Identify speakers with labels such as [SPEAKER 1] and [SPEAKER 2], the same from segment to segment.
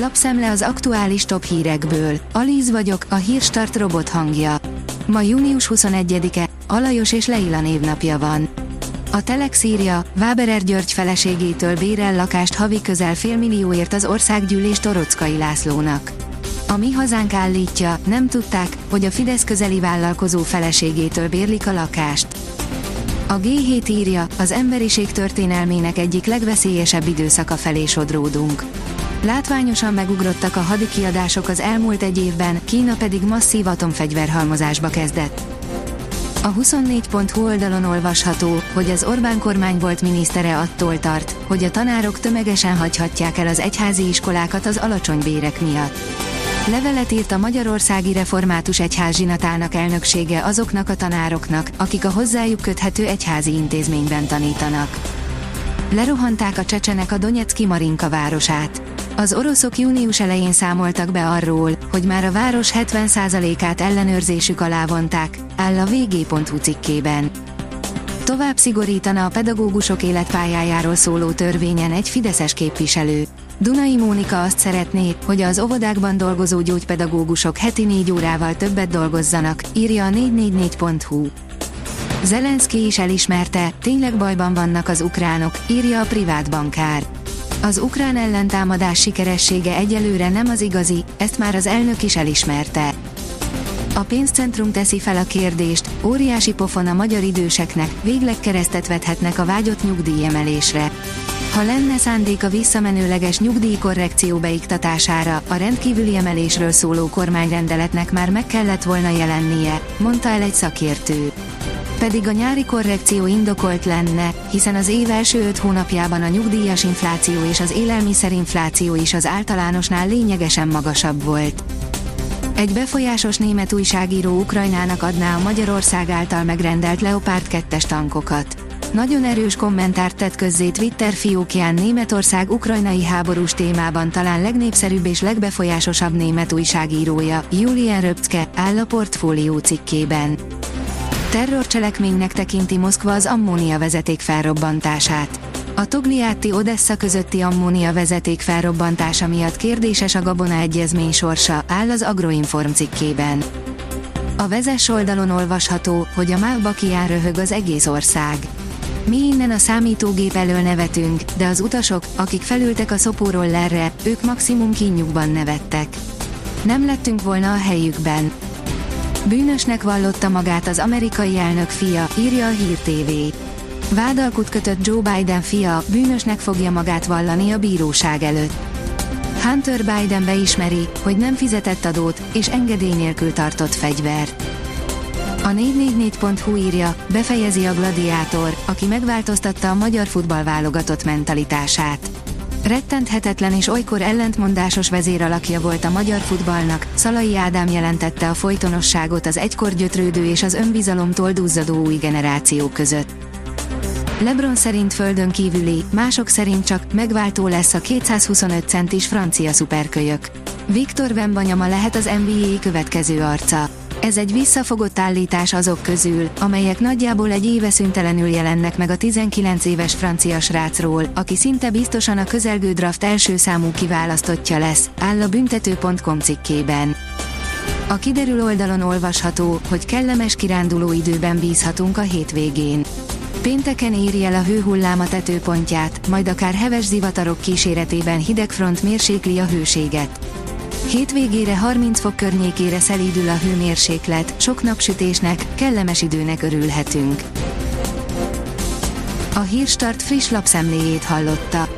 [SPEAKER 1] Lapszemle az aktuális top hírekből. Alíz vagyok, a hírstart robot hangja. Ma június 21-e, Alajos és Leila névnapja van. A Telex írja, Váberer György feleségétől bérel lakást havi közel félmillióért az országgyűlés Torockai Lászlónak. A Mi Hazánk állítja, nem tudták, hogy a Fidesz közeli vállalkozó feleségétől bérlik a lakást. A G7 írja, az emberiség történelmének egyik legveszélyesebb időszaka felé sodródunk. Látványosan megugrottak a hadikiadások az elmúlt egy évben, Kína pedig masszív atomfegyverhalmozásba kezdett. A 24.hu oldalon olvasható, hogy az Orbán kormány volt minisztere attól tart, hogy a tanárok tömegesen hagyhatják el az egyházi iskolákat az alacsony bérek miatt. Levelet írt a Magyarországi Református Egyház zsinatának elnöksége azoknak a tanároknak, akik a hozzájuk köthető egyházi intézményben tanítanak. Lerohanták a csecsenek a Donetszki Marinka városát. Az oroszok június elején számoltak be arról, hogy már a város 70%-át ellenőrzésük alá vonták, áll a vg.hu cikkében. Tovább szigorítana a pedagógusok életpályájáról szóló törvényen egy fideszes képviselő. Dunai Mónika azt szeretné, hogy az óvodákban dolgozó gyógypedagógusok heti négy órával többet dolgozzanak, írja a 444.hu. Zelenszky is elismerte, tényleg bajban vannak az ukránok, írja a privát bankár. Az ukrán ellentámadás sikeressége egyelőre nem az igazi, ezt már az elnök is elismerte. A pénzcentrum teszi fel a kérdést, óriási pofon a magyar időseknek, végleg keresztet vethetnek a vágyott nyugdíjemelésre. Ha lenne szándék a visszamenőleges nyugdíjkorrekció beiktatására, a rendkívüli emelésről szóló kormányrendeletnek már meg kellett volna jelennie, mondta el egy szakértő. Pedig a nyári korrekció indokolt lenne, hiszen az év első öt hónapjában a nyugdíjas infláció és az élelmiszerinfláció is az általánosnál lényegesen magasabb volt. Egy befolyásos német újságíró Ukrajnának adná a Magyarország által megrendelt Leopard 2-es tankokat. Nagyon erős kommentárt tett közzé Twitter fiókján Németország ukrajnai háborús témában talán legnépszerűbb és legbefolyásosabb német újságírója, Julian Röpcke, áll a portfólió cikkében. Terrorcselekménynek tekinti Moszkva az ammónia vezeték felrobbantását. A Togliatti Odessa közötti ammónia vezeték felrobbantása miatt kérdéses a Gabona egyezmény sorsa, áll az Agroinform cikkében. A vezes oldalon olvasható, hogy a mávba kián röhög az egész ország. Mi innen a számítógép elől nevetünk, de az utasok, akik felültek a szopórollerre, ők maximum kínjukban nevettek. Nem lettünk volna a helyükben. Bűnösnek vallotta magát az amerikai elnök fia, írja a Hír TV. Vádalkut kötött Joe Biden fia, bűnösnek fogja magát vallani a bíróság előtt. Hunter Biden beismeri, hogy nem fizetett adót, és engedély nélkül tartott fegyvert. A 444.hu írja, befejezi a gladiátor, aki megváltoztatta a magyar futballválogatott mentalitását. Rettenthetetlen és olykor ellentmondásos vezéralakja volt a magyar futballnak, Szalai Ádám jelentette a folytonosságot az egykor gyötrődő és az önbizalomtól duzzadó új generáció között. Lebron szerint földön kívüli, mások szerint csak megváltó lesz a 225 centis francia szuperkölyök. Viktor Wembanyama lehet az NBA következő arca. Ez egy visszafogott állítás azok közül, amelyek nagyjából egy éve szüntelenül jelennek meg a 19 éves francia srácról, aki szinte biztosan a közelgő draft első számú kiválasztottja lesz, áll a büntető.com cikkében. A kiderül oldalon olvasható, hogy kellemes kiránduló időben bízhatunk a hétvégén. Pénteken éri el a hőhullám a tetőpontját, majd akár heves zivatarok kíséretében hidegfront mérsékli a hőséget. Hétvégére 30 fok környékére szelídül a hőmérséklet, sok napsütésnek, kellemes időnek örülhetünk. A Hírstart friss lapszemléjét hallotta.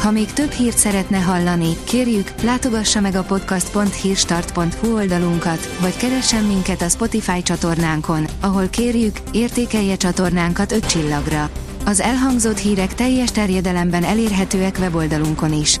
[SPEAKER 1] Ha még több hírt szeretne hallani, kérjük, látogassa meg a podcast.hírstart.hu oldalunkat, vagy keressen minket a Spotify csatornánkon, ahol kérjük, értékelje csatornánkat 5 csillagra. Az elhangzott hírek teljes terjedelemben elérhetőek weboldalunkon is.